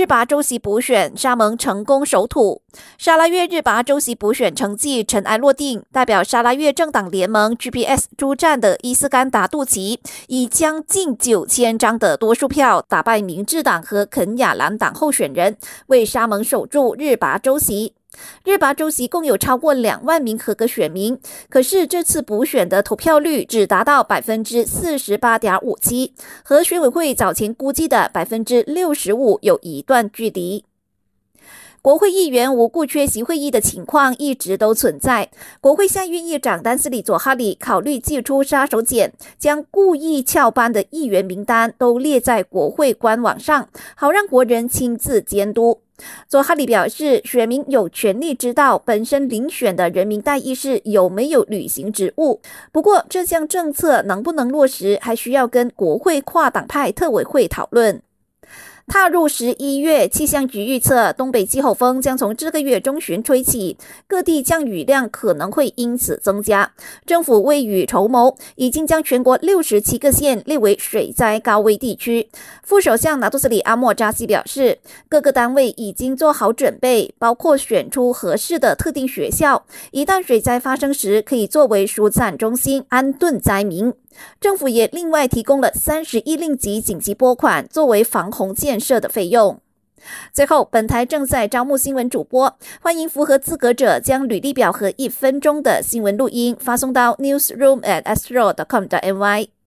日拔州席补选，沙盟成功守土。沙拉越日拔州席补选成绩尘埃落定，代表沙拉越政党联盟 GPS 出战的伊斯干达杜奇，以将近九千张的多数票打败明治党和肯雅兰党候选人，为沙盟守住日拔州席。日拔州席共有超过两万名合格选民，可是这次补选的投票率只达到百分之四十八点五七，和选委会早前估计的百分之六十五有一段距离。国会议员无故缺席会议的情况一直都存在。国会下院议长丹斯里佐哈里考虑祭出杀手锏，将故意翘班的议员名单都列在国会官网上，好让国人亲自监督。佐哈里表示，选民有权利知道本身遴选的人民代议士有没有履行职务。不过，这项政策能不能落实，还需要跟国会跨党派特委会讨论。踏入十一月，气象局预测东北季候风将从这个月中旬吹起，各地降雨量可能会因此增加。政府未雨绸缪，已经将全国六十七个县列为水灾高危地区。副首相纳杜斯里阿莫扎西表示，各个单位已经做好准备，包括选出合适的特定学校，一旦水灾发生时，可以作为疏散中心，安顿灾民。政府也另外提供了三十亿令吉紧急拨款，作为防洪建设的费用。最后，本台正在招募新闻主播，欢迎符合资格者将履历表和一分钟的新闻录音发送到 newsroom at astro.com.my